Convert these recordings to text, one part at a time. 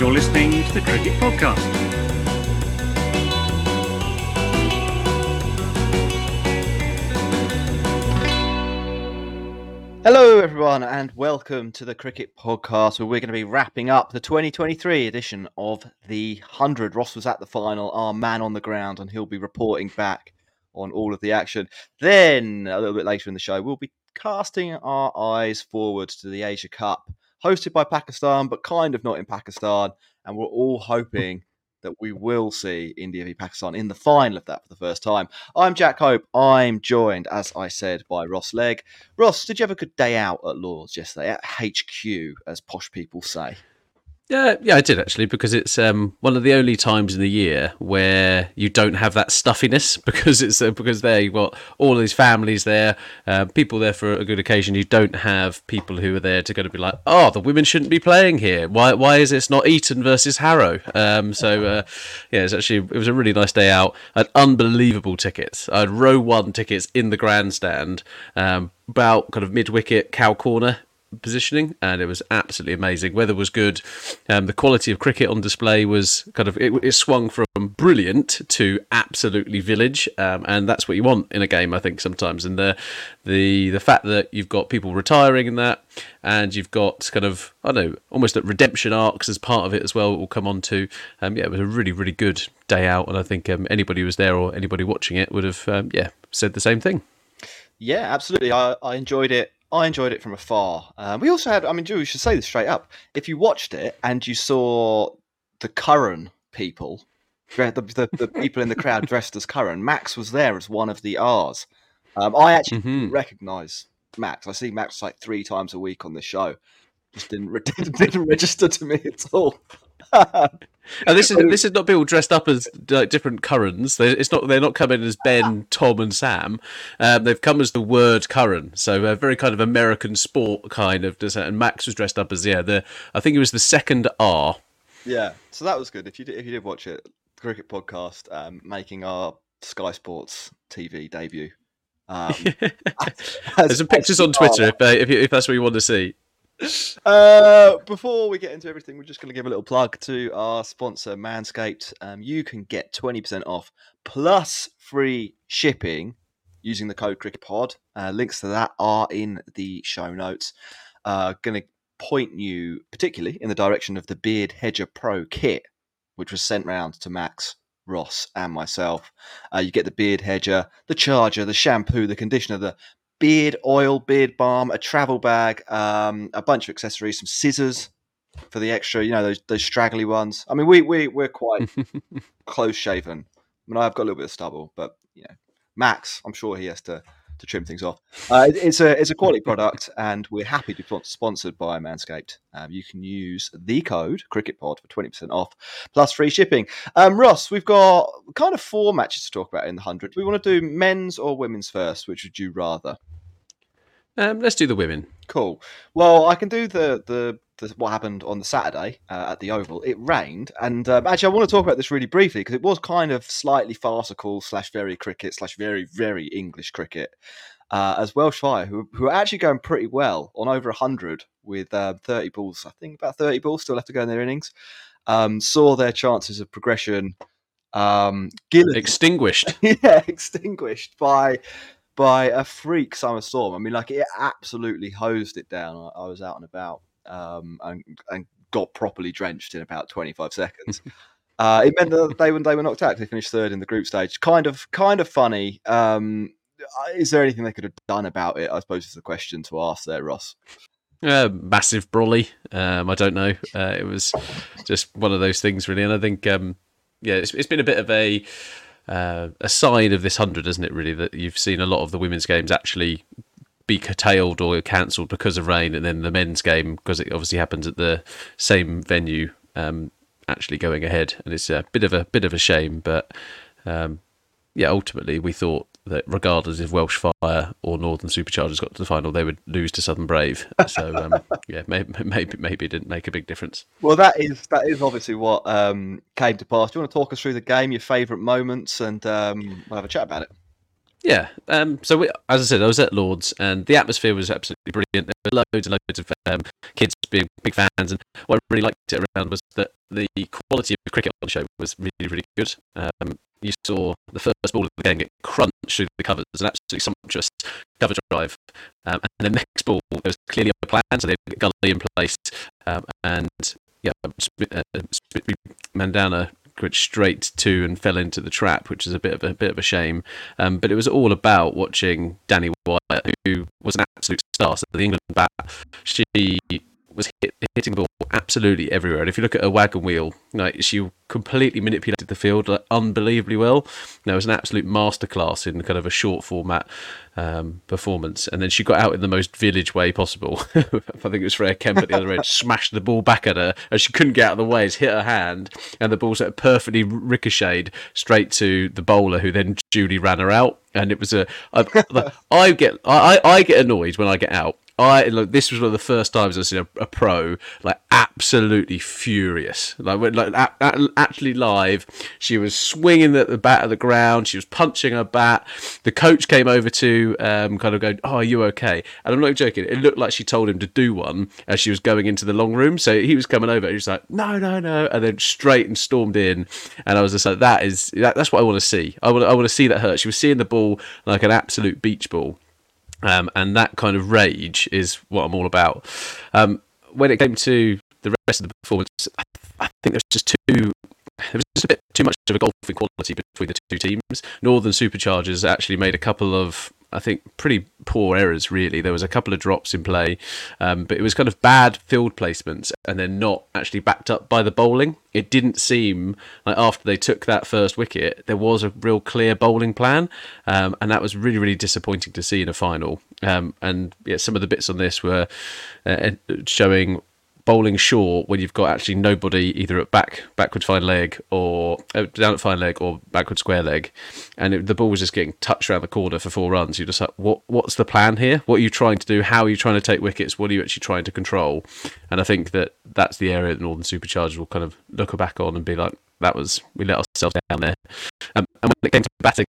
You're listening to the Cricket Podcast. Hello, everyone, and welcome to the Cricket Podcast, where we're going to be wrapping up the 2023 edition of the 100. Ross was at the final, our man on the ground, and he'll be reporting back on all of the action. Then, a little bit later in the show, we'll be casting our eyes forward to the Asia Cup, hosted by Pakistan, but kind of not in Pakistan. And we're all hoping that we will see India v Pakistan in the final of that for the first time. I'm Jack Hope. I'm joined, as I said, by Ross Legg. Ross, did you have a good day out at Lords yesterday at HQ, as posh people say? Yeah, yeah, I did actually because it's um, one of the only times in the year where you don't have that stuffiness because it's uh, because there you've got all these families there, uh, people there for a good occasion. You don't have people who are there to go to be like, oh, the women shouldn't be playing here. Why? Why is this not Eton versus Harrow? Um, so uh, yeah, it's actually it was a really nice day out. I had unbelievable tickets. I had row one tickets in the grandstand, um, about kind of mid wicket, cow corner positioning, and it was absolutely amazing. Weather was good. Um, the quality of cricket on display was kind of it, it swung from brilliant to absolutely village, um, and that's what you want in a game, I think sometimes. And the the the fact that you've got people retiring in that, and you've got kind of I don't know almost at redemption arcs as part of it as well. We'll come on to. Um, yeah, it was a really really good day out, and I think um, anybody who was there or anybody watching it would have um, yeah said the same thing. Yeah, absolutely. I, I enjoyed it. I enjoyed it from afar. Um, we also had, I mean, Drew, we should say this straight up. If you watched it and you saw the Curran people, the, the, the people in the crowd dressed as Curran, Max was there as one of the R's. Um, I actually didn't recognise Max. I see Max like three times a week on the show. Just didn't, re- didn't, didn't register to me at all. And this is this is not people dressed up as like different Currans. They, it's not they're not coming as Ben, Tom, and Sam. Um, they've come as the word Curran. So a very kind of American sport kind of. And Max was dressed up as yeah. The I think it was the second R. Yeah, so that was good. If you did, if you did watch it, the cricket podcast, um, making our Sky Sports TV debut. Um, There's some pictures on Twitter if uh, if, if that's what you want to see. Uh, before we get into everything, we're just going to give a little plug to our sponsor, Manscaped. Um, you can get 20% off plus free shipping using the code CricketPod. Uh, links to that are in the show notes. Uh, going to point you particularly in the direction of the Beard Hedger Pro kit, which was sent round to Max, Ross, and myself. Uh, you get the Beard Hedger, the charger, the shampoo, the conditioner, the beard oil, beard balm, a travel bag, um, a bunch of accessories, some scissors for the extra, you know, those those straggly ones. I mean, we we we're quite close shaven. I mean, I've got a little bit of stubble, but you know, Max, I'm sure he has to to trim things off. Uh, it- it's a it's a quality product, and we're happy to be sponsored by Manscaped. Um, you can use the code CricketPod for twenty percent off plus free shipping. Um, Ross, we've got kind of four matches to talk about in the hundred. Do we want to do men's or women's first? Which would you rather? Um, let's do the women. Cool. Well, I can do the the, the what happened on the Saturday uh, at the Oval. It rained, and um, actually, I want to talk about this really briefly because it was kind of slightly farcical slash very cricket slash very very English cricket. Uh, as Welsh Fire, who, who are actually going pretty well on over 100 with uh, 30 balls, I think about 30 balls still left to go in their innings, um, saw their chances of progression um, extinguished. yeah, extinguished by by a freak summer storm. I mean, like it absolutely hosed it down. I, I was out and about um, and, and got properly drenched in about 25 seconds. uh, it meant that they, they were knocked out. They finished third in the group stage. Kind of, kind of funny. Um, is there anything they could have done about it? I suppose is the question to ask there, Ross. Uh, massive brolly. Um, I don't know. Uh, it was just one of those things, really. And I think, um, yeah, it's, it's been a bit of a uh, a sign of this hundred, isn't it? Really, that you've seen a lot of the women's games actually be curtailed or cancelled because of rain, and then the men's game because it obviously happens at the same venue um, actually going ahead, and it's a bit of a bit of a shame, but um, yeah, ultimately we thought that regardless if Welsh Fire or Northern Superchargers got to the final, they would lose to Southern Brave. So um, yeah, maybe, maybe maybe it didn't make a big difference. Well, that is that is obviously what um, came to pass. Do you want to talk us through the game, your favourite moments, and um, we'll have a chat about it. Yeah. Um, so, we, as I said, I was at Lords, and the atmosphere was absolutely brilliant. There were loads and loads of um, kids being big fans, and what I really liked it around was that the quality of the cricket on the show was really, really good. Um, you saw the first ball of the game get crunched through the covers, an absolutely sumptuous cover drive. Um, and the next ball, there was clearly a plan, so they had gully in place. Um, and yeah, uh, Mandhana went straight to and fell into the trap, which is a bit of a, bit of a shame. Um, but it was all about watching Danni Wyatt, who was an absolute star. So the England bat, she was hit, hitting the ball absolutely everywhere. And if you look at a wagon wheel, like she completely manipulated the field like, unbelievably well. Now, it was an absolute masterclass in kind of a short format um, performance. And then she got out in the most village way possible. I think it was Freya Kemp at the other end, smashed the ball back at her and she couldn't get out of the way. It's hit her hand, and the ball sort of perfectly ricocheted straight to the bowler, who then duly ran her out. And it was a I, I get I, I get annoyed when I get out I look. This was one of the first times I've seen a, a pro like absolutely furious. Like, when, like a, a, actually live, she was swinging at the bat of the ground. She was punching her bat. The coach came over to um, kind of go, "Oh, are you okay?" And I'm not joking. It looked like she told him to do one as she was going into the long room. So he was coming over. He was like, "No, no, no," and then straight and stormed in. And I was just like, "That is that, that's what I want to see. I want I want to see that hurt." She was seeing the ball like an absolute beach ball. Um, and that kind of rage is what I'm all about. Um, when it came to the rest of the performance, I, I think there's just too there was just a bit too much of a golfing quality between the two teams. Northern Superchargers actually made a couple of I think pretty poor errors really. There was a couple of drops in play, um, but it was kind of bad field placements and then not actually backed up by the bowling. It didn't seem like after they took that first wicket, there was a real clear bowling plan, um, and that was really really disappointing to see in a final. Um, and yeah, some of the bits on this were uh, showing bowling short when you've got actually nobody either at back backward fine leg or uh, down at fine leg or backward square leg, and it, the ball was just getting touched around the corner for four runs. You're just like, what what's the plan here? What are you trying to do? How are you trying to take wickets? What are you actually trying to control? And I think that that's the area that Northern Superchargers will kind of look back on and be like, that was we let ourselves down there. Um, and when it came to batting.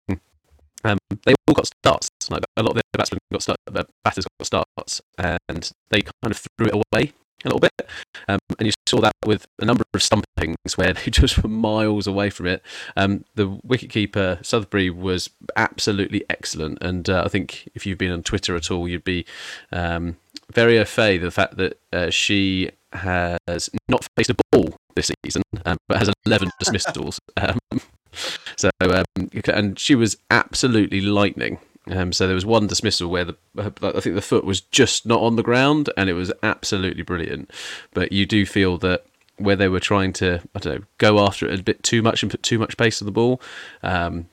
Um, they all got starts. Like a lot of their batsmen got start, their batters got starts, and they kind of threw it away a little bit. Um, and you saw that with a number of stumpings where they just were miles away from it. Um, the wicketkeeper, Southby, was absolutely excellent. And uh, I think if you've been on Twitter at all, you'd be um, very au fait the fact that uh, she has not faced a ball this season, um, but has 11 dismissals. Um, so, um, and she was absolutely lightning. Um, so there was one dismissal where the I think the foot was just not on the ground, and it was absolutely brilliant. But you do feel that where they were trying to I don't know go after it a bit too much and put too much pace on the ball um,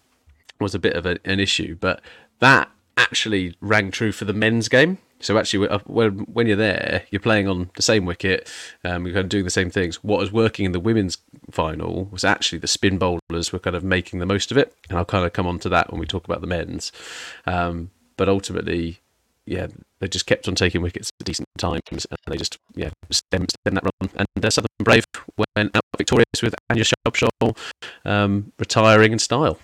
was a bit of a, an issue. But that actually rang true for the men's game. So actually, uh, when when you're there, you're playing on the same wicket. Um, you're kind of doing the same things. What was working in the women's final was actually the spin bowlers were kind of making the most of it, and I'll kind of come on to that when we talk about the men's. Um, but ultimately, yeah, they just kept on taking wickets at decent times, and they just yeah stemmed, stemmed that run. And uh, Southern Brave went out victorious with Anya Shrubsole um, retiring in style.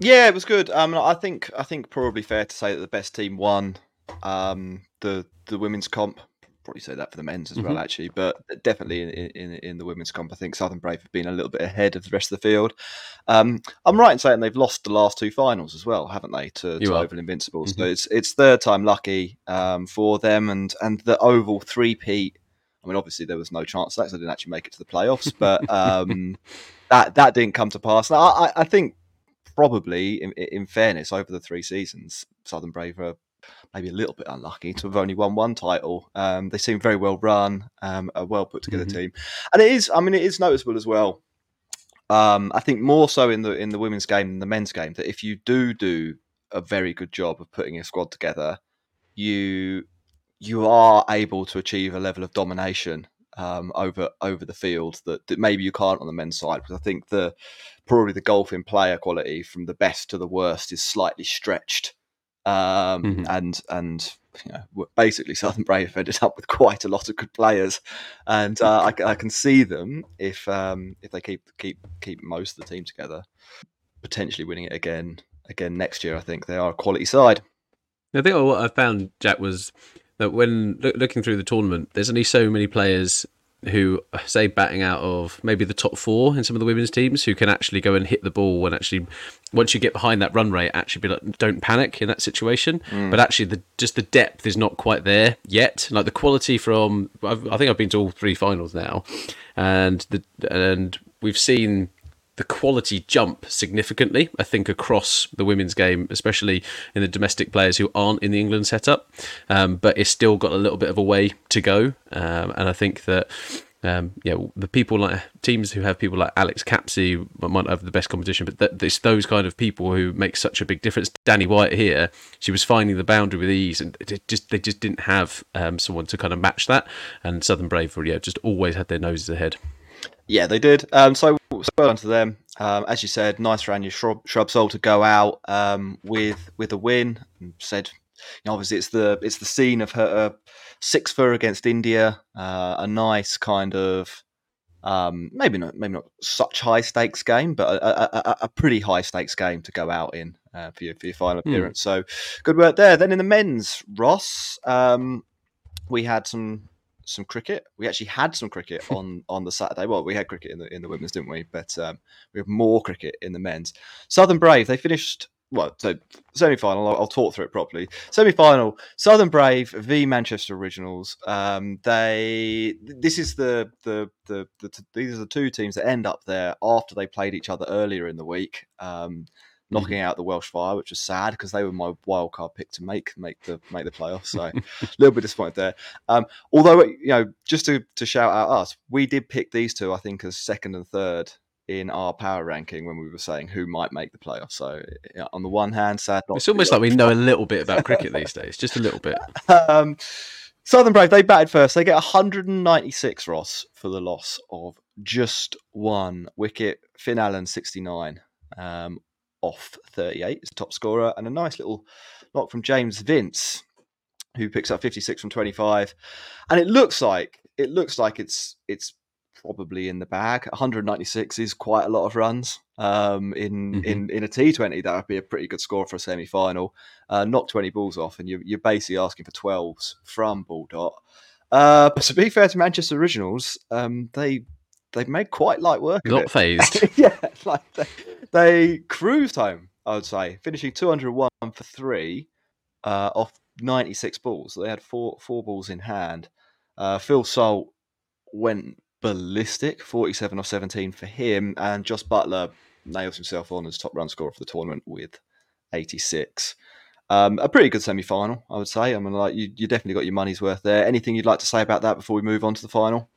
Yeah, it was good. Um, I think I think probably fair to say that the best team won um, the the women's comp. Probably say that for the men's as mm-hmm. well, actually, but definitely in, in in the women's comp, I think Southern Brave have been a little bit ahead of the rest of the field. Um, I'm right in saying they've lost the last two finals as well, haven't they? To, to Oval Invincibles, mm-hmm. so it's it's third time lucky um, for them, and and the Oval three peat. I mean, obviously there was no chance that I didn't actually make it to the playoffs, but um, that that didn't come to pass. Now, I, I think probably, in, in, fairness, over the three seasons, Southern Brave are maybe a little bit unlucky to have only won one title. Um, they seem very well run, um, a well put together mm-hmm. team, and it is. I mean, it is noticeable as well. Um, I think more so in the in the women's game than the men's game that if you do do a very good job of putting a squad together, you you are able to achieve a level of domination um, over over the field that, that, maybe you can't on the men's side because I think the probably the golfing player quality from the best to the worst is slightly stretched, um, mm-hmm. and and you know, basically Southern Brave ended up with quite a lot of good players, and uh, I, I, can see them if um, if they keep keep keep most of the team together, potentially winning it again again next year. I think they are a quality side. I think what I found Jack was that when looking through the tournament, there's only so many players who say batting out of maybe the top four in some of the women's teams who can actually go and hit the ball and actually once you get behind that run rate actually be like don't panic in that situation. Mm. but actually the just the depth is not quite there yet. Like the quality from I've, i think i've been to all three finals now. And the and we've seen the quality jump significantly, I think, across the women's game, especially in the domestic players who aren't in the England setup. Um, but it's still got a little bit of a way to go. Um, and I think that. Um, yeah, the people like teams who have people like Alice Capsey might not have the best competition, but th- it's those kind of people who make such a big difference. Danni Wyatt here, she was finding the boundary with ease, and just they just didn't have um, someone to kind of match that. And Southern Brave, yeah, just always had their noses ahead. Yeah, they did. Um, so, so well to them. Um, as you said, nice for Anya Shrub, Shrubsole to go out um, with with a win. Said, you know, obviously it's the it's the scene of her uh, six for against India. Uh, a nice kind of um, maybe not maybe not such high stakes game, but a, a, a pretty high stakes game to go out in uh, for your for your final hmm. appearance. Mm. So good work there. Then in the men's, Ross, um, we had some some cricket. We actually had some cricket on on the Saturday. Well, we had cricket in the in the women's, didn't we? But um, we have more cricket in the men's. Southern Brave they finished well, so semi final. I'll, I'll, talk through it properly. Semi final: Southern Brave v Manchester Originals. Um, they this is the, the the, the these are the two teams that end up there after they played each other earlier in the week. Um, knocking mm-hmm. out the Welsh Fire, which was sad because they were my wild card pick to make make the make the playoffs. So a little bit disappointed there. Um, although you know, just to to shout out us, we did pick these two, I think, as second and third in our power ranking when we were saying who might make the playoffs. So yeah, on the one hand, sad. it's almost like we know a little bit about cricket these days, just a little bit. Um, Southern Brave, they batted first. They get 196, Ross, for the loss of just one wicket. Finn Allen, 69. Um, off 38 as top scorer, and a nice little knock from James Vince, who picks up 56 from 25. And it looks like it looks like it's it's probably in the bag. 196 is quite a lot of runs. Um, in mm-hmm. in in a T20, that would be a pretty good score for a semi final. Uh, knock 20 balls off, and you're, you're basically asking for 12s from Ball Dot. Uh, but to be fair to Manchester Originals, um, they they've made quite light work. Not phased. yeah, like they, they, cruised home. I would say finishing 201 for three uh, off 96 balls. So they had four four balls in hand. Uh, Phil Salt went ballistic, 47 off 17 for him, and Jos Buttler nails himself on as top run scorer for the tournament with 86. Um, a pretty good semi final, I would say. I mean, like you, you definitely got your money's worth there. Anything you'd like to say about that before we move on to the final?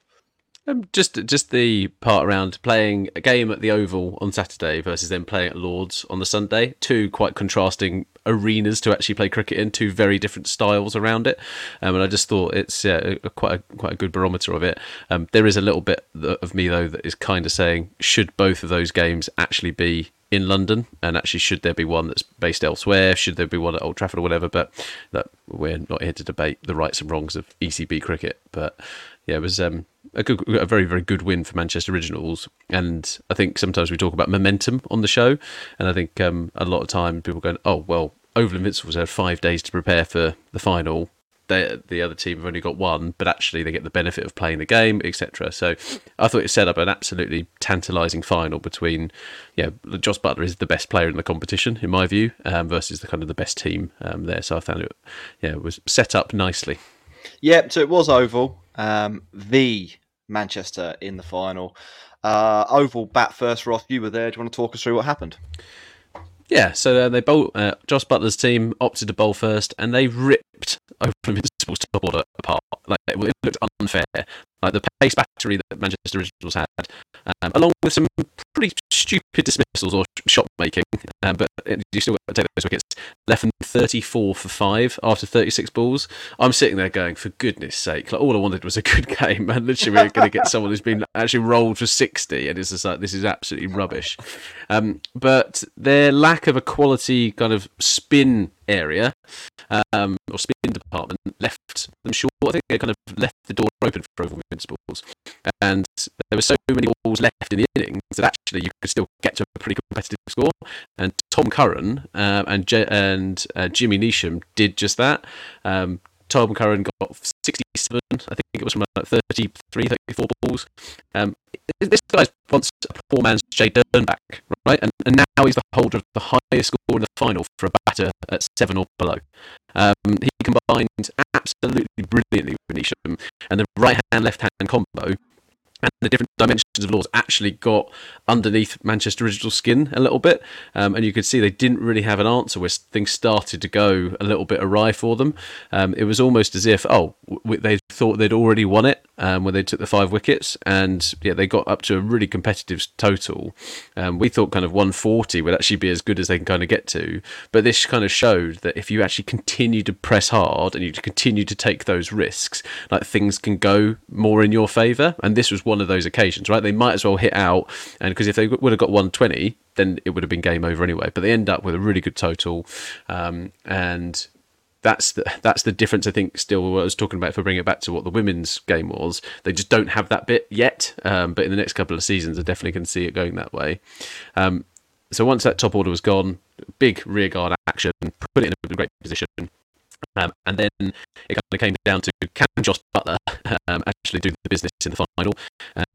Um, just just the part around playing a game at the Oval on Saturday versus then playing at Lords on the Sunday. Two quite contrasting arenas to actually play cricket in. Two very different styles around it, um, and I just thought it's yeah, a, quite a, quite a good barometer of it. Um, there is a little bit of me though that is kind of saying should both of those games actually be in London, and actually, should there be one that's based elsewhere? Should there be one at Old Trafford or whatever? But that we're not here to debate the rights and wrongs of ECB cricket. But yeah, it was um, a good, a very, very good win for Manchester Originals. And I think sometimes we talk about momentum on the show, and I think um, a lot of time people going, "Oh, well, Oval Invincibles had five days to prepare for the final they, the other team have only got one, but actually they get the benefit of playing the game, etc. So I thought it set up an absolutely tantalising final between, yeah, Jos Buttler is the best player in the competition in my view, um, versus the kind of the best team um, there. So I found it, yeah, it was set up nicely. Yep. So it was Oval, um, the Manchester in the final. Uh, Oval bat first. Roth, you were there. Do you want to talk us through what happened? Yeah, so uh, they bowl. Uh, Jos Buttler's team opted to bowl first, and they ripped Oval Invincibles top order apart. Like it looked unfair. Like the pace battery that Manchester Originals had, um, along with some pretty stupid dismissals or shot making. Um, but you still got to take those wickets. Left them 34 for five after 36 balls. I'm sitting there going, for goodness sake, like all I wanted was a good game, and literally we're going to get someone who's been actually rolled for 60, and it's just like this is absolutely rubbish. Um, but their lack of a quality kind of spin area um, or spin department left them short. I think they kind of left the door open for Oval Invincibles, and there were so many balls left in the innings that actually you could still get to a pretty competitive score. And Tom Curran uh, and J- and uh, Jimmy Neesham did just that. Um, Tom Curran got 67, I think it was from like 33, 34 balls. Um, this guy's once a poor man's Jade Dernbach, right? And, and now he's the holder of the highest score in the final for a batter at seven or below. Um, he combined absolutely brilliantly with Neesham, and the right hand, left hand combo and the different dimensions of laws actually got underneath Manchester Original skin a little bit, um, and you could see they didn't really have an answer where things started to go a little bit awry for them. Um, it was almost as if oh w- they thought they'd already won it um, when they took the five wickets, and yeah they got up to a really competitive total. Um, we thought kind of 140 would actually be as good as they can kind of get to, but this kind of showed that if you actually continue to press hard and you continue to take those risks, like things can go more in your favour, and this was one one of those occasions, right? They might as well hit out, and because if they would have got 120, then it would have been game over anyway. But they end up with a really good total, um, and that's the that's the difference. I think still what I was talking about. If I bring it back to what the women's game was, they just don't have that bit yet. Um, but in the next couple of seasons, I definitely can see it going that way. Um, so once that top order was gone, big rearguard action, put it in a great position. Um, and then it kind of came down to can Jos Buttler um, actually do the business in the final?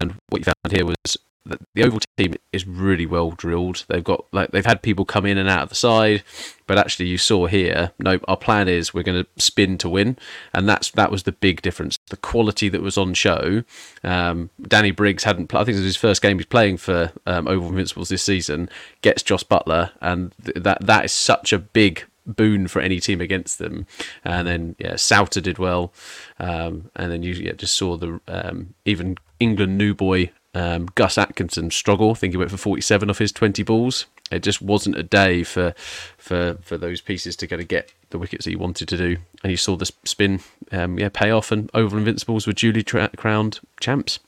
And what you found here was that the Oval team is really well drilled. They've got like they've had people come in and out of the side, but actually you saw here, no, our plan is we're going to spin to win, and that's that was the big difference. The quality that was on show. Um, Danny Briggs hadn't. I think it was his first game he's playing for um, Oval Invincibles this season. Gets Jos Buttler, and th- that that is such a big boon for any team against them. And then yeah, Sowter did well, um, and then you yeah, just saw the um, even England new boy um, Gus Atkinson struggle. I think he went for 47 off his 20 balls. It just wasn't a day for for for those pieces to kind of get the wickets that he wanted to do. And you saw the spin, um, yeah, pay off, and Oval Invincibles were duly tra- crowned champs.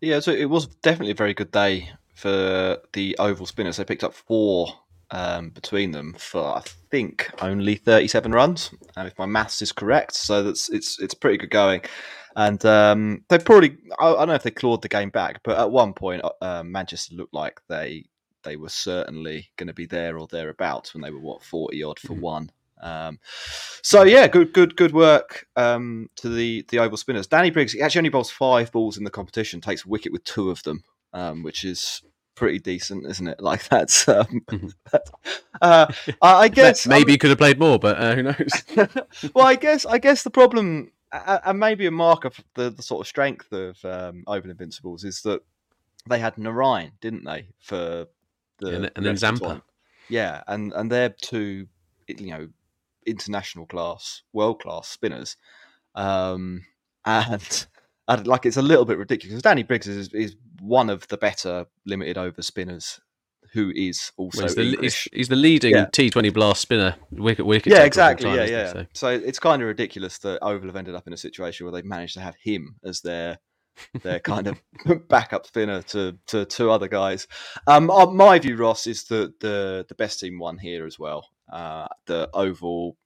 Yeah, so it was definitely a very good day for the Oval spinners. They picked up four um, between them for I think only 37 runs, and if my maths is correct, so that's it's it's pretty good going. And um, they probably I, I, don't know if they clawed the game back, but at one point uh, Manchester looked like they they were certainly going to be there or thereabouts when they were what 40 odd for mm. one. Um, so yeah, good, good, good work um, to the the oval spinners. Danny Briggs he actually only bowls five balls in the competition, takes a wicket with two of them, um, which is pretty decent, isn't it? Like that's. Um, mm-hmm. uh, I guess maybe um, he could have played more, but uh, who knows? well, I guess I guess the problem, and maybe a mark of the, the sort of strength of um, Oval Invincibles is that they had Narine, didn't they, for the and, and then Zampa. Yeah, and and they're two, you know, international class, world class spinners, um, and and like it's a little bit ridiculous. Danny Briggs is, is one of the better limited over spinners who is also well, he's, the, he's, he's, the leading yeah. T20 blast spinner wicket wicket. Yeah, exactly. Time, yeah, yeah. So. so. it's kind of ridiculous that Oval have ended up in a situation where they've managed to have him as their their kind of backup spinner to, to two other guys. Um, uh, my view, Ross, is that the the best team won here as well. Uh, the Oval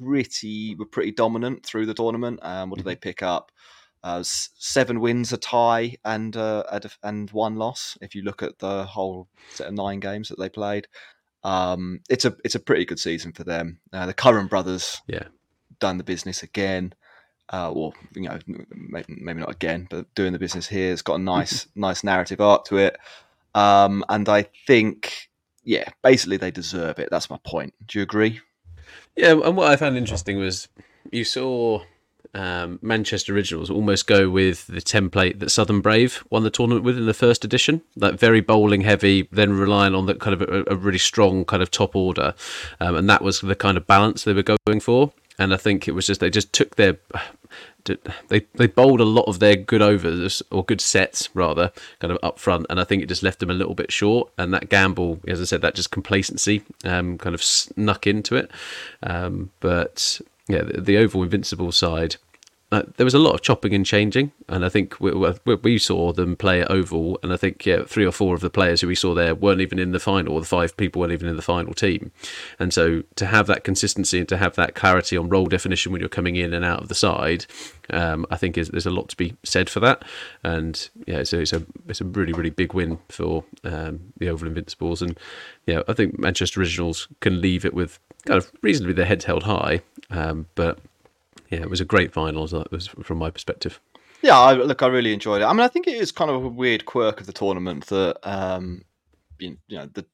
pretty were pretty dominant through the tournament. Um, what did they pick up? Uh, seven wins, a tie, and uh, and one loss. If you look at the whole set of nine games that they played, um, it's a it's a pretty good season for them. Uh, the Curran brothers, yeah, done the business again. Uh, well, you know, maybe, maybe not again, but doing the business here has got a nice nice narrative arc to it. Um, and I think, yeah, basically they deserve it. That's my point. Do you agree? Yeah, and what I found interesting was you saw um, Manchester Originals almost go with the template that Southern Brave won the tournament with in the first edition, that very bowling heavy, then relying on that kind of a, a really strong kind of top order, um, and that was the kind of balance they were going for. And I think it was just they just took their they they bowled a lot of their good overs or good sets rather kind of up front. And I think it just left them a little bit short. And that gamble as I said that just complacency um, kind of snuck into it. Um, but yeah the, the oval invincible side uh, there was a lot of chopping and changing, and I think we, we, we, saw them play at Oval, and I think yeah, three or four of the players who we saw there weren't even in the final, or the five people weren't even in the final team, and so to have that consistency and to have that clarity on role definition when you're coming in and out of the side, um, I think is, there's a lot to be said for that, and yeah, so it's a it's a really really big win for um, the Oval Invincibles, and yeah, I think Manchester Originals can leave it with kind of reasonably their heads held high, um, but yeah, it was a great final. That was from my perspective. Yeah, I, look, I really enjoyed it. I mean, I think it is kind of a weird quirk of the tournament that um, you, know the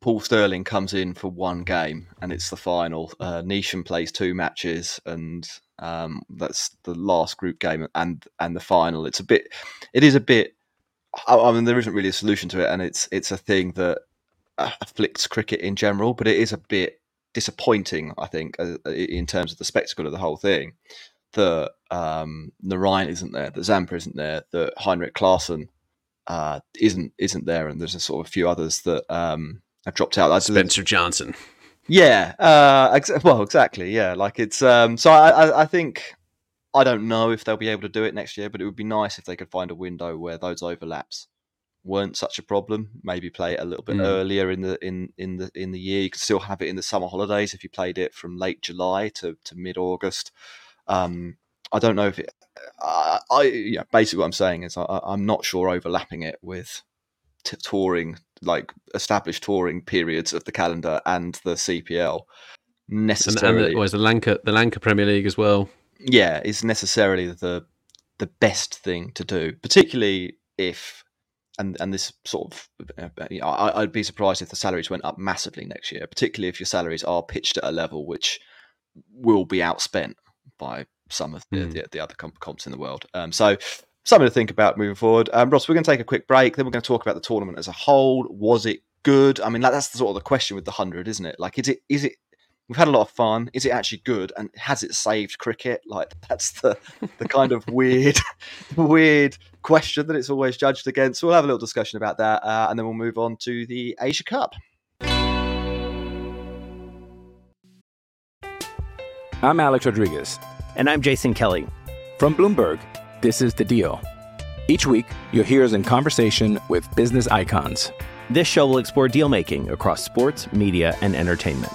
Paul Stirling comes in for one game and it's the final. Uh, Neesham plays two matches and um, that's the last group game and and the final. It's a bit, it is a bit. I mean, there isn't really a solution to it, and it's it's a thing that afflicts cricket in general, but it is a bit disappointing, I think, uh, uh, in terms of the spectacle of the whole thing. That um, Narine isn't there, that Zampa isn't there, that Heinrich Klaasen uh, isn't isn't there, and there's a sort of a few others that um, have dropped out. That's Spencer Johnson. Yeah, uh, ex- well, exactly. Yeah, like it's. Um, so I, I, I think I don't know if they'll be able to do it next year, but it would be nice if they could find a window where those overlaps weren't such a problem. Maybe play it a little bit mm. earlier in the in in the in the year. You could still have it in the summer holidays if you played it from late July to to mid August. Um, I don't know if it. I, I yeah. Basically, what I'm saying is I, am not sure overlapping it with t- touring like established touring periods of the calendar and the CPL necessarily. And, and the, the Lanka the Lanka Premier League as well. Yeah, is necessarily the the best thing to do, particularly if and and this sort of uh, uh, you know, I, would be surprised if the salaries went up massively next year, particularly if your salaries are pitched at a level which will be outspent by some of the, mm. the, the, other comps in the world. Um, so something to think about moving forward. Um, Ross, we're going to take a quick break. Then we're going to talk about the tournament as a whole. Was it good? I mean, like, that's the sort of the question with the hundred, isn't it? Like, is it is it we've had a lot of fun. Is it actually good? And has it saved cricket? Like that's the the kind of weird, weird question that it's always judged against. So we'll have a little discussion about that, uh, and then we'll move on to the Asia Cup. I'm Alex Rodriguez, and I'm Jason Kelly from Bloomberg. This is the Deal. Each week, you'll hear us in conversation with business icons. This show will explore deal making across sports, media, and entertainment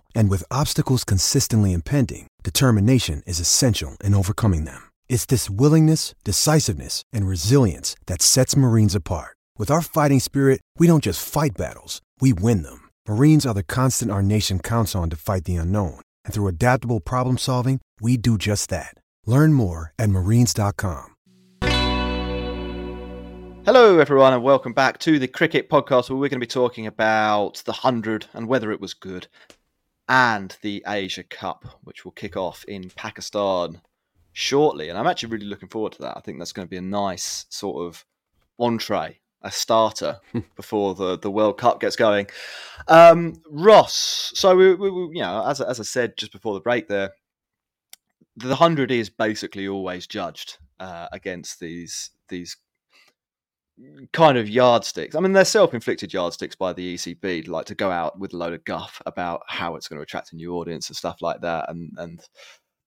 And with obstacles consistently impending, determination is essential in overcoming them. It's this willingness, decisiveness, and resilience that sets Marines apart. With our fighting spirit, we don't just fight battles, we win them. Marines are the constant our nation counts on to fight the unknown. And through adaptable problem solving, we do just that. Learn more at marines.com. Hello, everyone, and welcome back to the Cricket Podcast, where we're going to be talking about the 100 and whether it was good, and the Asia Cup, which will kick off in Pakistan shortly. And I'm actually really looking forward to that. I think that's going to be a nice sort of entree, a starter before the, the World Cup gets going. Um, Ross, so we, we, we, you know, as, as I said just before the break there, the hundred is basically always judged uh, against these these kind of yardsticks. I mean, they're self-inflicted yardsticks by the ECB, like to go out with a load of guff about how it's going to attract a new audience and stuff like that, and and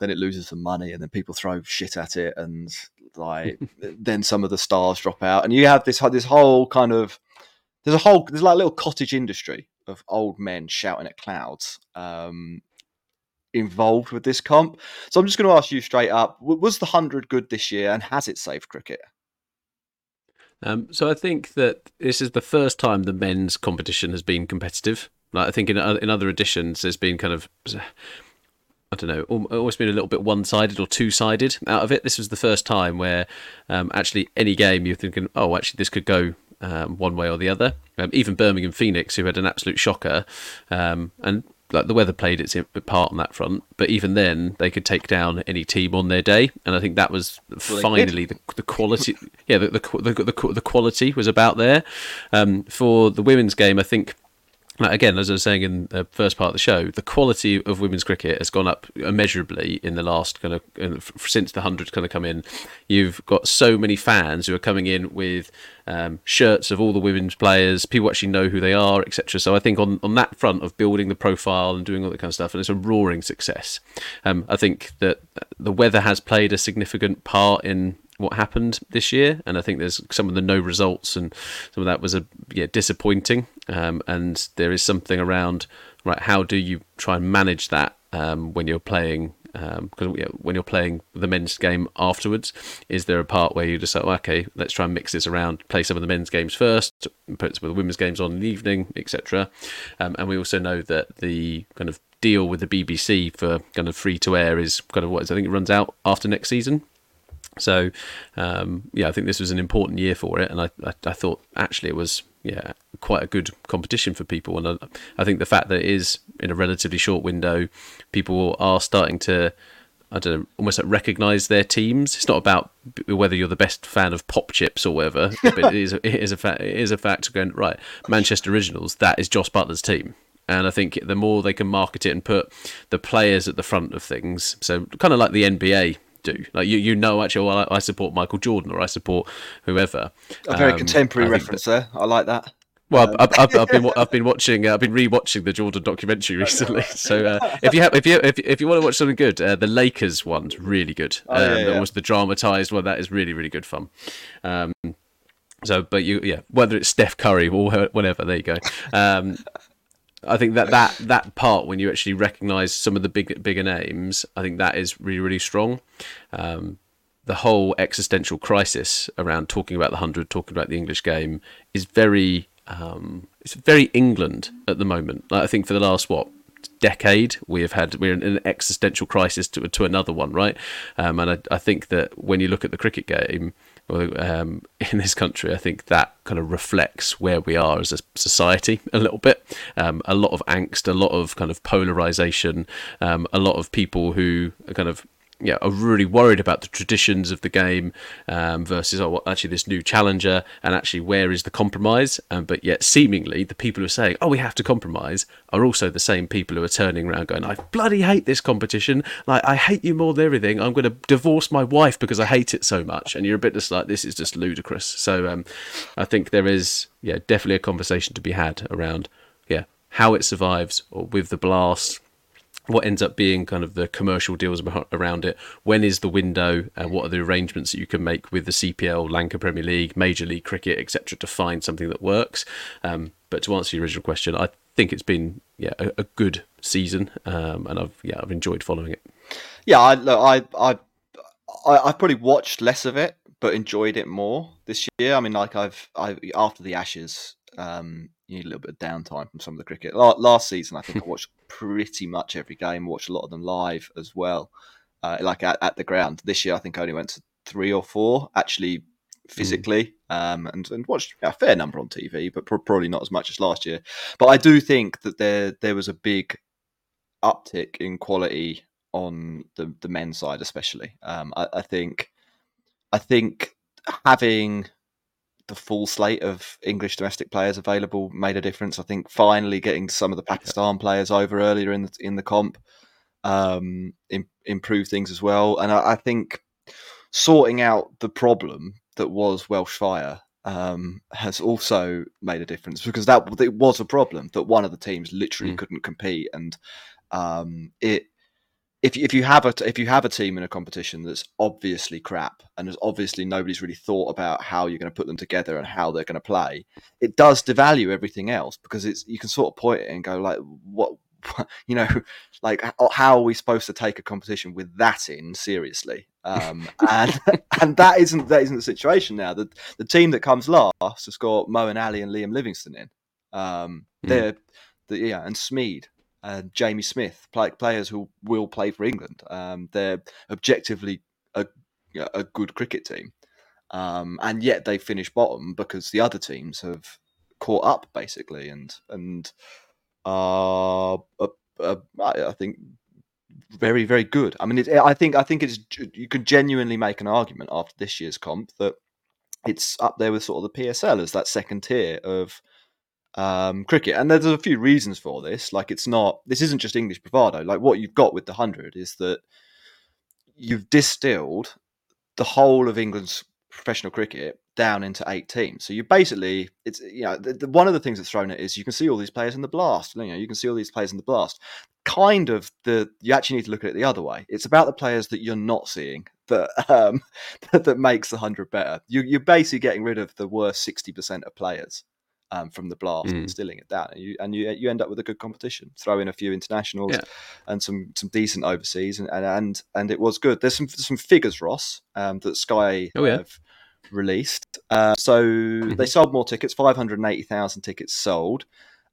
then it loses some money, and then people throw shit at it, and like then some of the stars drop out, and you have this this whole kind of there's a whole there's like a little cottage industry of old men shouting at clouds. Um, involved with this comp so i'm just going to ask you straight up was the 100 good this year and has it saved cricket um, so I think that this is the first time the men's competition has been competitive. Like I think in in other editions, there's been kind of I don't know, always been a little bit one sided or two sided out of it. This was the first time where um, actually any game you're thinking, oh, actually this could go um, one way or the other. Um, even Birmingham Phoenix, who had an absolute shocker, um, and like the weather played its part on that front, but even then they could take down any team on their day, and I think that was well, finally the, the quality. yeah, the the, the the, the quality was about there. Um, for the women's game, I think again, as I was saying in the first part of the show, the quality of women's cricket has gone up immeasurably in the last kind of since the hundred kind of come in. You've got so many fans who are coming in with um, shirts of all the women's players. People actually know who they are, etc. So I think on on that front of building the profile and doing all that kind of stuff, and it's a roaring success. Um, I think that the weather has played a significant part in what happened this year, and I think there's some of the no results and some of that was a yeah disappointing. Um, and there is something around right. How do you try and manage that um, when you're playing? Because um, when you're playing the men's game afterwards, is there a part where you decide, oh, okay, let's try and mix this around, play some of the men's games first, put some of the women's games on in the evening, etc. Um, and we also know that the kind of deal with the BBC for kind of free to air is kind of what is, I think it runs out after next season. So, um, yeah, I think this was an important year for it, and I, I, I, thought actually it was yeah quite a good competition for people, and I, I think the fact that it is in a relatively short window, people are starting to. I don't know, almost like recognise their teams. It's not about whether you're the best fan of pop chips or whatever, but it is, it is a fact. It is a fact going right. Manchester Originals. That is Jos Buttler's team, and I think the more they can market it and put the players at the front of things, so kind of like the NBA do. Like you, you know, actually, well, I, support Michael Jordan or I support whoever. A very um, contemporary reference that, there. I like that. Well, um, I've, I've, I've, been I've been watching uh, I've been rewatching the Jordan documentary recently. So uh, if you have if you if, if you want to watch something good, uh, the Lakers one's really good. Oh, um, yeah, yeah. was the dramatized one. That is really really good fun. Um, so, but you yeah, whether it's Steph Curry or whatever, there you go. Um, I think that that that part when you actually recognise some of the big bigger names, I think that is really really strong. Um, the whole existential crisis around talking about the hundred, talking about the English game, is very um, it's very England at the moment. Like, I think for the last what decade we have had we're in an existential crisis to to another one, right? Um, and I, I think that when you look at the cricket game um, in this country, I think that kind of reflects where we are as a society a little bit. Um, a lot of angst, a lot of kind of polarization, um, a lot of people who are kind of yeah, are really worried about the traditions of the game um, versus oh, well, actually this new challenger, and actually where is the compromise? Um, but yet, seemingly, the people who are saying, "Oh, we have to compromise," are also the same people who are turning around going, "I bloody hate this competition! Like, I hate you more than everything. I'm going to divorce my wife because I hate it so much." And you're a bit just like, "This is just ludicrous." So, um, I think there is, yeah, definitely a conversation to be had around, yeah, how it survives or with the blast what ends up being kind of the commercial deals around it. When is the window, and what are the arrangements that you can make with the CPL, Lanka Premier League, Major League Cricket, etc., to find something that works. Um, but to answer your original question, I think it's been yeah a, a good season, um, and I've yeah I've enjoyed following it. Yeah, I look, I I I I've probably watched less of it but enjoyed it more this year. I mean, like I've I after the Ashes, um, you need a little bit of downtime from some of the cricket. Last season, I think I watched pretty much every game. Watched a lot of them live as well, uh, like at, at the ground. This year, I think I only went to three or four actually physically, mm. um, and and watched a fair number on TV, but probably not as much as last year. But I do think that there there was a big uptick in quality on the the men's side, especially. Um, I, I think I think having the full slate of English domestic players available made a difference. I think finally getting some of the Pakistan players over earlier in the in the comp um, in, improved things as well. And I, I, think sorting out the problem that was Welsh Fire um, has also made a difference because that it was a problem that one of the teams literally mm. couldn't compete, and um, it if if you have a if you have a team in a competition that's obviously crap and there's obviously nobody's really thought about how you're going to put them together and how they're going to play, it does devalue everything else because it's you can sort of point it and go like what you know like how are we supposed to take a competition with that in seriously? Um, and and that isn't that isn't the situation now. The the team that comes last has got Moeen Ali and Liam Livingstone in. Um, mm. they're the, yeah and Smeed uh, Jamie Smith, play, players who will play for England. Um, they're objectively a, a good cricket team, um, and yet they finish bottom because the other teams have caught up basically, and and uh, uh, uh I think very very good. I mean, it, I think I think it's you can genuinely make an argument after this year's comp that it's up there with sort of the PSL as that second tier of um, cricket. And there's a few reasons for this. Like, it's not, this isn't just English bravado. Like, what you've got with the 100 is that you've distilled the whole of England's professional cricket down into eight teams. So you basically, it's, you know, the, the, one of the things that's thrown at is you can see all these players in the blast. You know, you can see all these players in the blast. Kind of the, you actually need to look at it the other way. It's about the players that you're not seeing that um, that, that makes the 100 better. You, you're basically getting rid of the worst 60% of players um, from the blast mm. and distilling it down, and you and you you end up with a good competition. Throw in a few internationals yeah. and some some decent overseas, and, and and and it was good. There's some some figures, Ross, um, that Sky oh, yeah. have released. Uh, so mm-hmm. they sold more tickets, five hundred and eighty thousand tickets sold.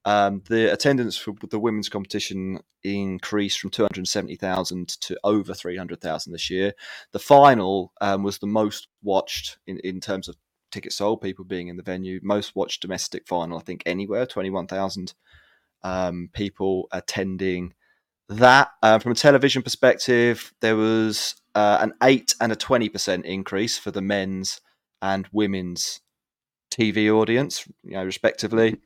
Um, the attendance for the women's competition increased from 270,000 to over 300,000 this year. The final um, was the most watched in, in terms of tickets sold, people being in the venue. Most watched domestic final, I think, anywhere. Twenty one thousand um, people attending that. Uh, from a television perspective, there was uh, an eight and a twenty percent increase for the men's and women's TV audience, you know, respectively.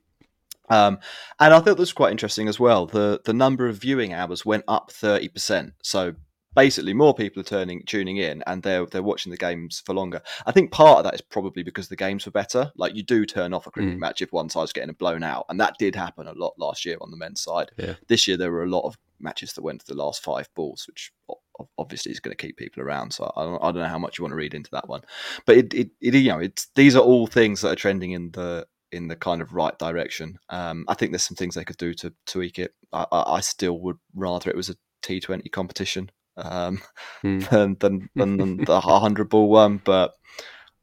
Um, and I thought this was quite interesting as well. The the number of viewing hours went up thirty percent. So basically more people are turning tuning in and they're they're watching the games for longer. I think part of that is probably because the games were better. Like you do turn off a cricket mm. match if one side's getting blown out, and that did happen a lot last year on the men's side. Yeah. This year there were a lot of matches that went to the last five balls, which obviously is going to keep people around. So I don't, I don't know how much you want to read into that one, but it, it, it you know it's these are all things that are trending in the in the kind of right direction. Um, I think there's some things they could do to tweak it. I, I, still would rather it was a T20 competition um, mm. than, than, than, than the hundred ball one. But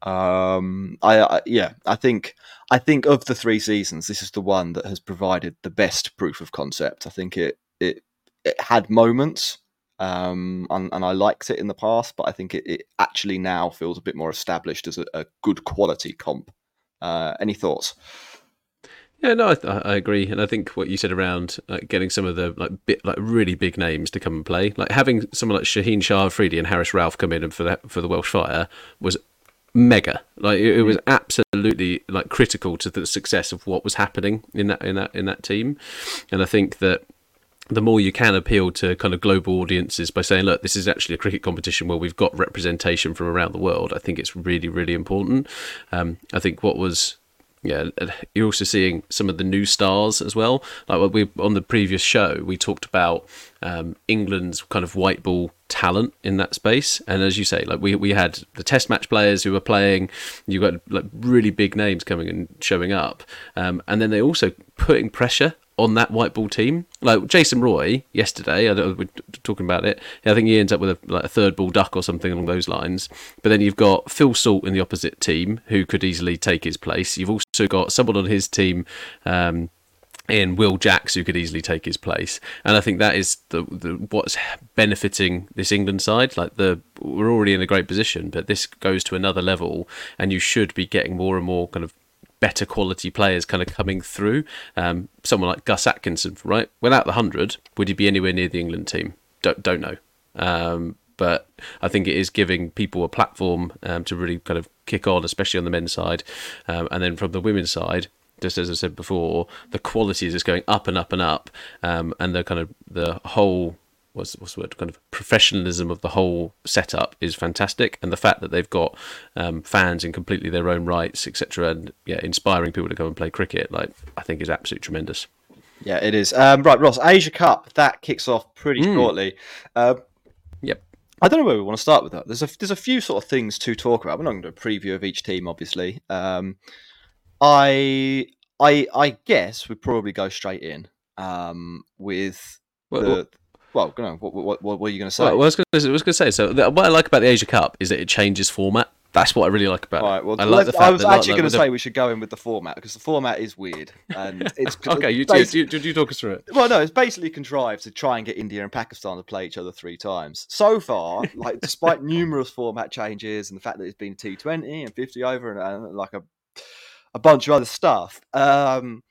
um, I, I, yeah, I think I think of the three seasons, this is the one that has provided the best proof of concept. I think it it it had moments. Um, and, and I liked it in the past, but I think it, it actually now feels a bit more established as a, a good quality comp. Uh, any thoughts? Yeah, no, I, I, agree, and I think what you said around like, getting some of the like bit like really big names to come and play, like having someone like Shaheen Shah Afridi and Haris Rauf come in and for that for the Welsh Fire was mega. Like it, it was mm. absolutely like critical to the success of what was happening in that in that in that team, and I think that the more you can appeal to kind of global audiences by saying, look, this is actually a cricket competition where we've got representation from around the world, I think it's really, really important. Um, I think what was yeah, you're also seeing some of the new stars as well. Like we on the previous show, we talked about um, England's kind of white ball talent in that space, and as you say, like we we had the Test match players who were playing. You got like really big names coming and showing up, um, and then they also putting pressure on that white ball team. Like Jason Roy yesterday, I don't, we're talking about it. I think he ends up with a, like a third ball duck or something along those lines. But then you've got Phil Salt in the opposite team who could easily take his place. You've also got someone on his team. Um, in Will Jacks, who could easily take his place, and I think that is the, the what's benefiting this England side. Like the we're already in a great position, but this goes to another level, and you should be getting more and more kind of better quality players kind of coming through. Um, someone like Gus Atkinson, right? Without the hundred, would he be anywhere near the England team? Don't don't know. Um, but I think it is giving people a platform um, to really kind of kick on, especially on the men's side, um, and then from the women's side, just as I said before, the quality is just going up and up and up, um, and the kind of the whole what's, what's the word kind of professionalism of the whole setup is fantastic, and the fact that they've got um, fans in completely their own rights, etc., and yeah, inspiring people to come and play cricket, like I think is absolutely tremendous. Yeah, it is. Um, right, Ross, Asia Cup that kicks off pretty mm. shortly. Uh, yep. I don't know where we want to start with that. There's a there's a few sort of things to talk about. We're not going to do a preview of each team, obviously. Um, I I I guess we'd probably go straight in um, with well, the. Well, well what, what, what, were you going to say? Well, I was going to say. So, the, what I like about the Asia Cup is that it changes format. That's what I really like about right, well, it. I, like I was actually going to say we should go in with the format because the format is weird and it's okay. You, you, you, you, talk us through it. Well, no, it's basically contrived to try and get India and Pakistan to play each other three times. So far, like despite numerous format changes and the fact that it's been T Twenty and fifty over and, and like a a bunch of other stuff. Um,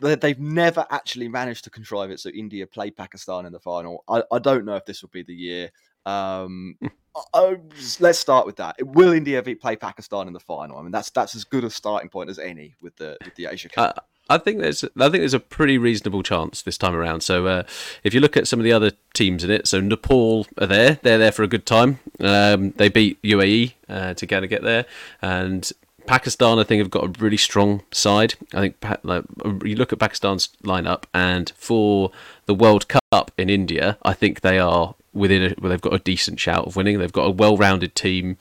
they've never actually managed to contrive it so India play Pakistan in the final. I, I don't know if this will be the year. Um, I, let's start with that. Will India play Pakistan in the final? I mean, that's that's as good a starting point as any with the with the Asia Cup. Uh, I think there's I think there's a pretty reasonable chance this time around. So uh, if you look at some of the other teams in it, so Nepal are there. They're there for a good time. Um, they beat UAE uh, to kind of get there, and Pakistan, I think, have got a really strong side. I think like, you look at Pakistan's lineup, and for the World Cup in India, I think they are within a, well, they've got a decent shout of winning. They've got a well-rounded team,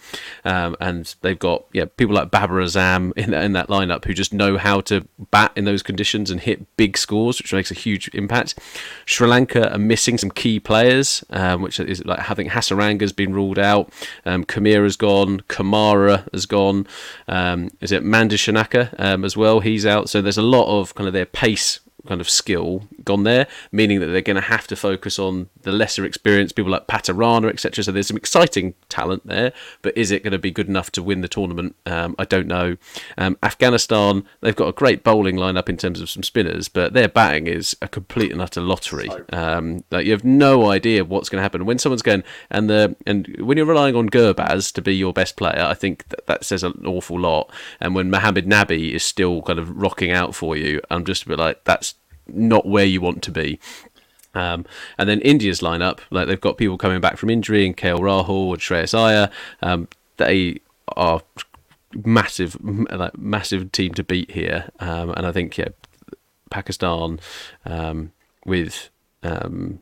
um, and they've got yeah people like Babar Azam in that, in that lineup who just know how to bat in those conditions and hit big scores, which makes a huge impact. Sri Lanka are missing some key players, um, which is like having Hasaranga's been ruled out, um, Kamira has gone, Kamara has gone, um, is it Mandishanaka um, as well? He's out. So there's a lot of kind of their pace kind of skill gone there, meaning that they're going to have to focus on the lesser experienced people like Pathirana, etc. So there's some exciting talent there, but is it going to be good enough to win the tournament? Um, I don't know. Um, Afghanistan, they've got a great bowling lineup in terms of some spinners, but their batting is a complete and utter lottery. Um, like you have no idea what's going to happen when someone's going and the and when you're relying on Gurbaz to be your best player, I think that, that says an awful lot. And when Mohammed Nabi is still kind of rocking out for you, I'm just a bit like that's not where you want to be. Um, and then India's lineup, like they've got people coming back from injury and KL Rahul and Shreyas Iyer. Um, they are massive, like massive team to beat here. Um, and I think yeah, Pakistan um, with um,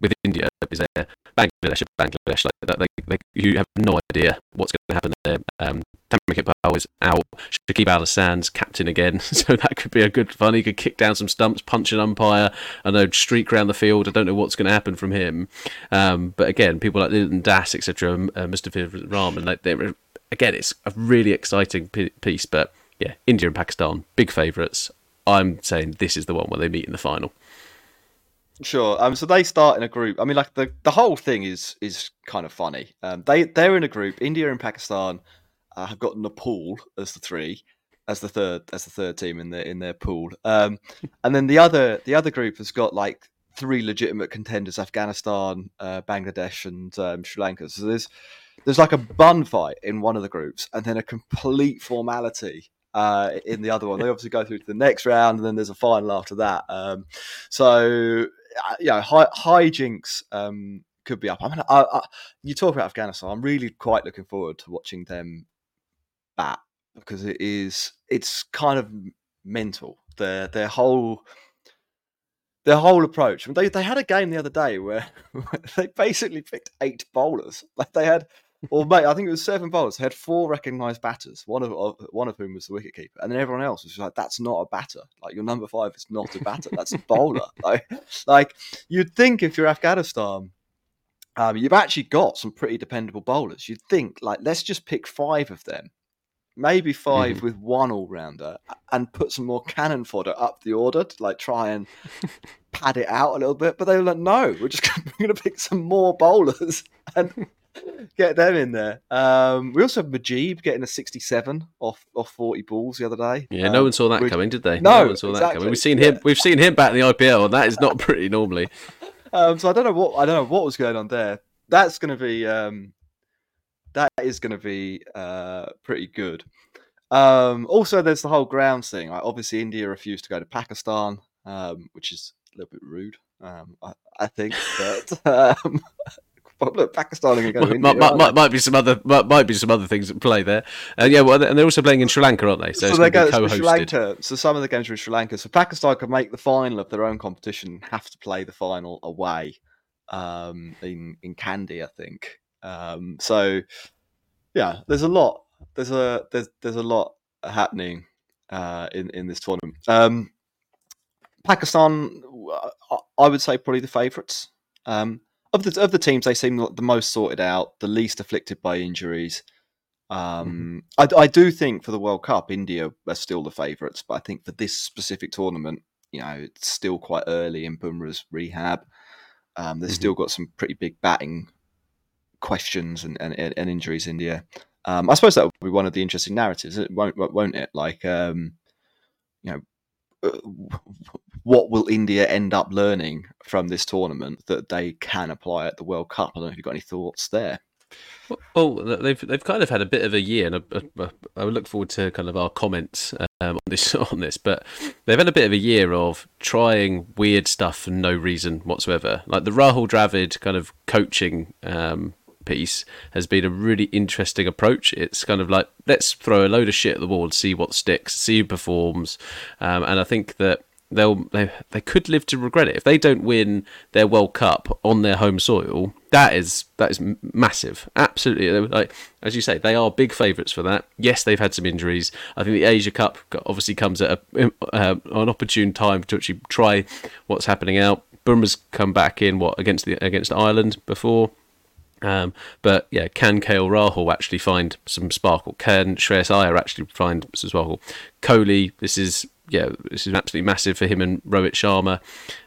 with India is there. Bangladesh, Bangladesh, like, like, like, you have no idea what's going to happen there. Um, Tamim Iqbal is out. Shakib Al Hasan's captain again, so that could be a good fun. He could kick down some stumps, punch an umpire, I know streak around the field. I don't know what's going to happen from him. Um, but again, people like Liton Das, etc., uh, Mustafizur Rahman, like they're again, it's a really exciting piece. But yeah, India and Pakistan, big favourites. I'm saying this is the one where they meet in the final. Sure. Um. So they start in a group. I mean, like the, the whole thing is is kind of funny. Um. They they're in a group. India and Pakistan uh, have got Nepal as the three, as the third as the third team in their in their pool. Um. and then the other the other group has got like three legitimate contenders: Afghanistan, uh, Bangladesh, and um, Sri Lanka. So there's there's like a bun fight in one of the groups, and then a complete formality uh, in the other one. They obviously go through to the next round, and then there's a final after that. Um, so uh, you know, high, hijinks um, could be up. I mean, I, I, you talk about Afghanistan. I'm really quite looking forward to watching them bat because it is it's kind of mental. Their their whole their whole approach. i They they had a game the other day where they basically picked eight bowlers. Like they had Or mate, I think it was seven bowlers. They had four recognised batters. One of one of whom was the wicketkeeper, and then everyone else was like, "That's not a batter. Like your number five is not a batter. That's a bowler." like, like you'd think if you're Afghanistan, um, you've actually got some pretty dependable bowlers. You'd think like let's just pick five of them, maybe 5 Mm-hmm. with one all rounder, and put some more cannon fodder up the order to like try and pad it out a little bit. But they were like, no, we're just going to pick some more bowlers and get them in there. Um, we also have Mujeeb getting a 67 off off 40 balls the other day. Yeah, no Um, one saw that coming, did they? No, one saw that coming. We've seen him. We've seen him back in the IPL, and that is not pretty normally. Um, so I don't know what I don't know what was going on there. That's going to be um, that is going to be uh, pretty good. Um, also, there's the whole grounds thing. Like, obviously, India refused to go to Pakistan, um, which is a little bit rude. Um, I, I think, but um, but look, Pakistan are going to to might, might, might, might be some other might, be some other things at play there. And yeah, well, and they're also playing in Sri Lanka, aren't they? So, So, they go to to Sri. Lanka. So some of the games are in Sri Lanka. So Pakistan could make the final of their own competition, have to play the final away um, in in Kandy, I think. Um, so yeah, there's a lot. There's a there's there's a lot happening uh, in in this tournament. Um, Pakistan, I- I would say probably the favourites. Um, of the of the teams, they seem the most sorted out, the least afflicted by injuries. Um, I, I do think for the World Cup, India are still the favourites, but I think for this specific tournament, you know, it's still quite early in Bumrah's rehab. Um, they've still got some pretty big batting questions and, and, and injuries. India, um, I suppose that will be one of the interesting narratives, won't won't it? Like, um, you know, uh, what will India end up learning from this tournament that they can apply at the World Cup? I don't know if you've got any thoughts there. Well, they've they've kind of had a bit of a year, and I, I, I look forward to kind of our comments um, on this on this. But they've had a bit of a year of trying weird stuff for no reason whatsoever. Like the Rahul Dravid kind of coaching um, piece has been a really interesting approach. It's kind of like let's throw a load of shit at the wall and see what sticks, see who performs, um, and I think that they'll they they could live to regret it if they don't win their World Cup on their home soil. That is that is massive, absolutely. Like as you say, they are big favourites for that. Yes, they've had some injuries. I think the Asia Cup obviously comes at a, uh, an opportune time to actually try what's happening out. Bumrah's come back in what against the against Ireland before. Um, but yeah, can KL Rahul actually find some sparkle? Can Shreyas Iyer actually find some sparkle? Kohli, this is yeah, this is absolutely massive for him and Rohit Sharma,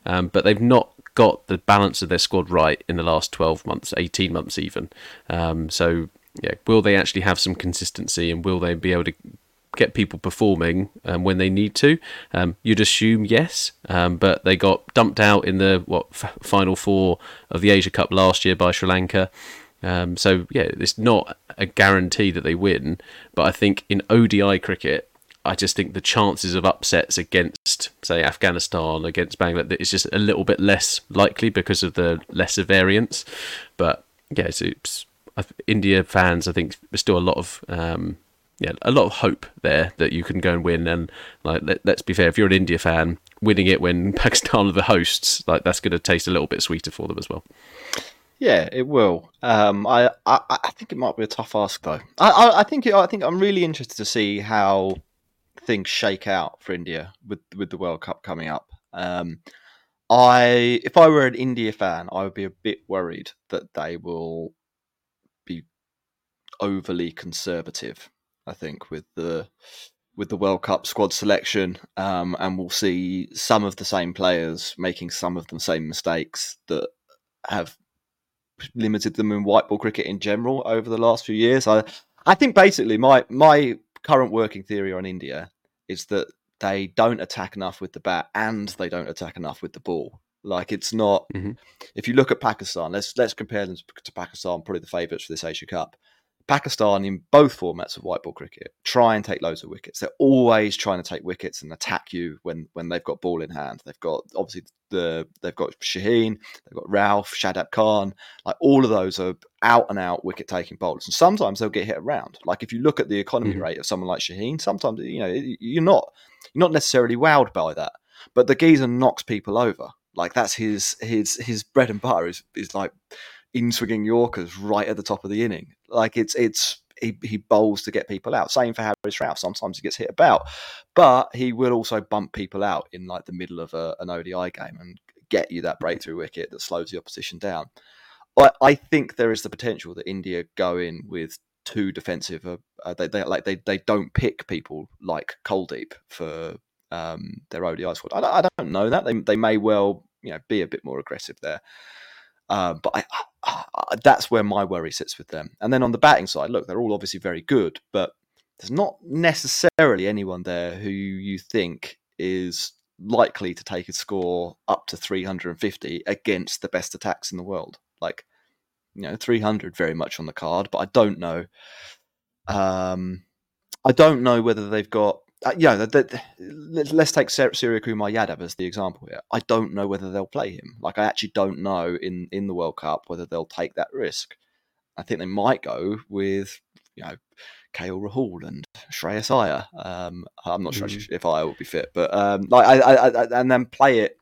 um, but they've not got the balance of their squad right in the last twelve months, eighteen months even. Um, so yeah, will they actually have some consistency and will they be able to get people performing um, when they need to. Um, you'd assume yes, um, but they got dumped out in the what f- final four of the Asia Cup last year by Sri Lanka. Um, so yeah, it's not a guarantee that they win, but I think in ODI cricket, I just think the chances of upsets against, say, Afghanistan, against Bangladesh, is just a little bit less likely because of the lesser variance. But yeah, it's, I th- India fans, I think there's still a lot of um, yeah, a lot of hope there that you can go and win. And like, let, let's be fair, if you're an India fan, winning it when Pakistan are the hosts, like that's going to taste a little bit sweeter for them as well. Yeah, it will. Um, I, I I think it might be a tough ask though. I I, I think it, I think I'm really interested to see how things shake out for India with with the World Cup coming up. Um, I if I were an India fan, I would be a bit worried that they will be overly conservative. I think with the with the World Cup squad selection, um, and we'll see some of the same players making some of the same mistakes that have limited them in white ball cricket in general over the last few years. I I think basically my my current working theory on India is that they don't attack enough with the bat and they don't attack enough with the ball. Like it's not. Mm-hmm. If you look at Pakistan, let's let's compare them to Pakistan, probably the favourites for this Asia Cup. Pakistan in both formats of white ball cricket try and take loads of wickets. They're always trying to take wickets and attack you when when they've got ball in hand. They've got obviously the they've got Shaheen, they've got Rauf, Shadab Khan. Like all of those are out and out wicket taking bowlers, and sometimes they'll get hit around. Like if you look at the economy mm-hmm. rate of someone like Shaheen, sometimes you know you're not you're not necessarily wowed by that, but the geezer knocks people over. Like that's his his his bread and butter is is like in swinging Yorkers right at the top of the inning. Like it's it's he, he bowls to get people out. Same for Haris Rauf. Sometimes he gets hit about, but he will also bump people out in like the middle of a, an ODI game and get you that breakthrough wicket that slows the opposition down. I, I think there is the potential that India go in with too defensive. Uh, uh, they, they like they, they don't pick people like Kuldeep for um, their ODI squad. I, I don't know that they they may well you know be a bit more aggressive there. Uh, but I, that's where my worry sits with them. And then on the batting side, look, they're all obviously very good, but there's not necessarily anyone there who you think is likely to take a score up to 350 against the best attacks in the world. Like, you know, 300 very much on the card, but I don't know. Um, I don't know whether they've got uh, yeah, the, the, let's take Suryakumar Yadav as the example here. I don't know whether they'll play him. Like, I actually don't know in, in the World Cup whether they'll take that risk. I think they might go with, you know, KL Rahul and Shreyas Iyer. Um, I'm not sure mm-hmm. if Iyer will be fit, but um, like I, I, I, and then play it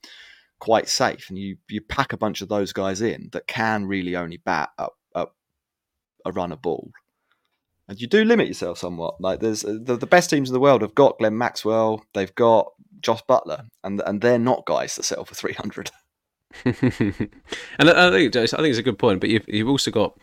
quite safe, and you you pack a bunch of those guys in that can really only bat up, up a run a ball and you do limit yourself somewhat. Like there's uh, the, the best teams in the world have got Glenn Maxwell, they've got Jos Buttler, and and they're not guys that settle for three hundred. and I think I think it's a good point, but you've you've also got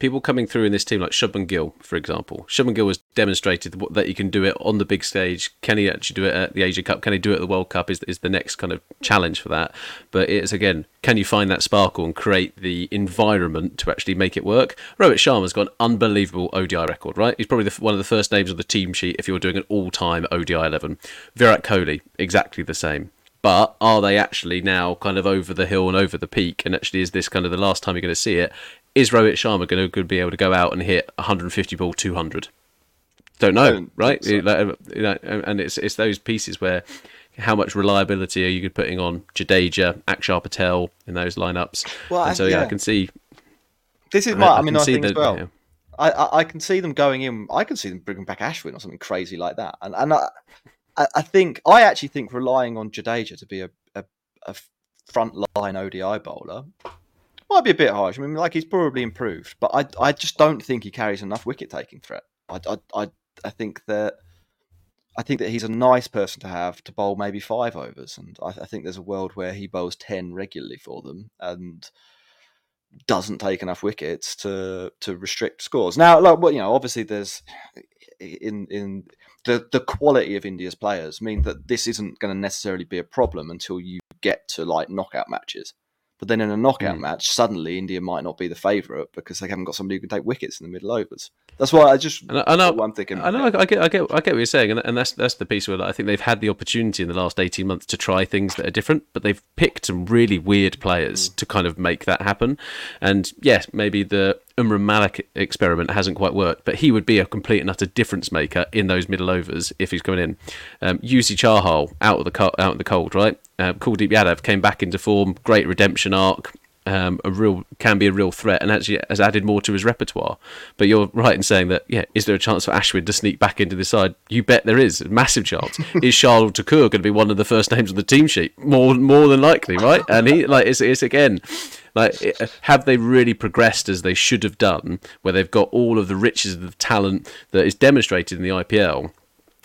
people coming through in this team like Shubman Gill, for example. Shubman Gill has demonstrated that he can do it on the big stage. Can he actually do it at the Asia Cup? Can he do it at the World Cup? Is is the next kind of challenge for that. But it's again, can you find that sparkle and create the environment to actually make it work? Rohit Sharma's got an unbelievable ODI record, right? He's probably the, one of the first names on the team sheet if you're doing an all-time ODI 11. Virat Kohli, exactly the same but are they actually now kind of over the hill and over the peak? And actually, is this kind of the last time you're going to see it? Is Rohit Sharma going to be able to go out and hit 150 ball 200? Don't know, don't right? So. Uh, and it's it's those pieces where how much reliability are you putting on Jadeja, Akshar Patel in those lineups? Well, and so yeah, yeah, I can see. This is my. I, I mean, I think the, as well. Yeah. I, I can see them going in. I can see them bringing back Ashwin or something crazy like that. And and I, I think I actually think relying on Jadeja to be a, a, a front line ODI bowler might be a bit harsh. I mean, like he's probably improved, but I I just don't think he carries enough wicket taking threat. I, I, I, I think that I think that he's a nice person to have to bowl maybe five overs, and I, I think there's a world where he bowls ten regularly for them and doesn't take enough wickets to to restrict scores. Now, like, well, you know, obviously there's in in the the quality of India's players mean that this isn't going to necessarily be a problem until you get to like knockout matches. But then in a knockout mm. match, suddenly India might not be the favourite because they haven't got somebody who can take wickets in the middle overs. That's why I just I, I know what I'm thinking. I know. I get. I get. I get what you're saying, and, and that's that's the piece where I think they've had the opportunity in the last 18 months to try things that are different, but they've picked some really weird players mm. to kind of make that happen. And yes, maybe the Umran Malik experiment hasn't quite worked, but he would be a complete and utter difference maker in those middle overs if he's coming in. Um, Yuzi Chahal out of the co- out of the cold, right? Uh, Kuldeep Yadav came back into form, great redemption arc, um, a real can be a real threat, and actually has added more to his repertoire. But you're right in saying that, yeah, is there a chance for Ashwin to sneak back into the side? You bet there is, a massive chance. is Shardul Thakur going to be one of the first names on the team sheet? More more than likely, right? And he like it's, it's again like, have they really progressed as they should have done, where they've got all of the riches of the talent that is demonstrated in the IPL,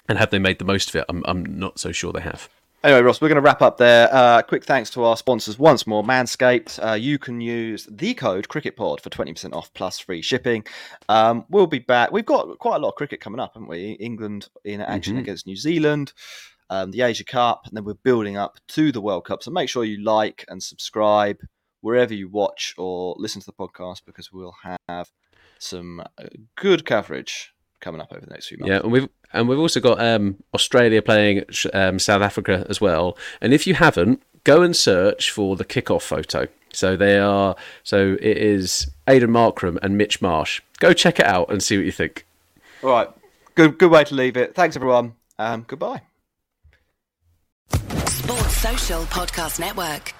and have they made the most of it? I'm, I'm not so sure they have. Anyway, Ross, we're going to wrap up there. Uh, quick thanks to our sponsors once more, Manscaped. Uh, you can use the code CricketPod for 20% off plus free shipping. Um, we'll be back. We've got quite a lot of cricket coming up, haven't we? England in action mm-hmm. against New Zealand, um, the Asia Cup, and then we're building up to the World Cup. So make sure you like and subscribe wherever you watch or listen to the podcast because we'll have some uh, good coverage coming up over the next few months. Yeah, and we've and we've also got um, Australia playing um, South Africa as well. And if you haven't, go and search for the kickoff photo. So they are so it is Aiden Markram and Mitch Marsh. Go check it out and see what you think. All right, good good way to leave it. Thanks everyone. Um, goodbye. Sports Social Podcast Network.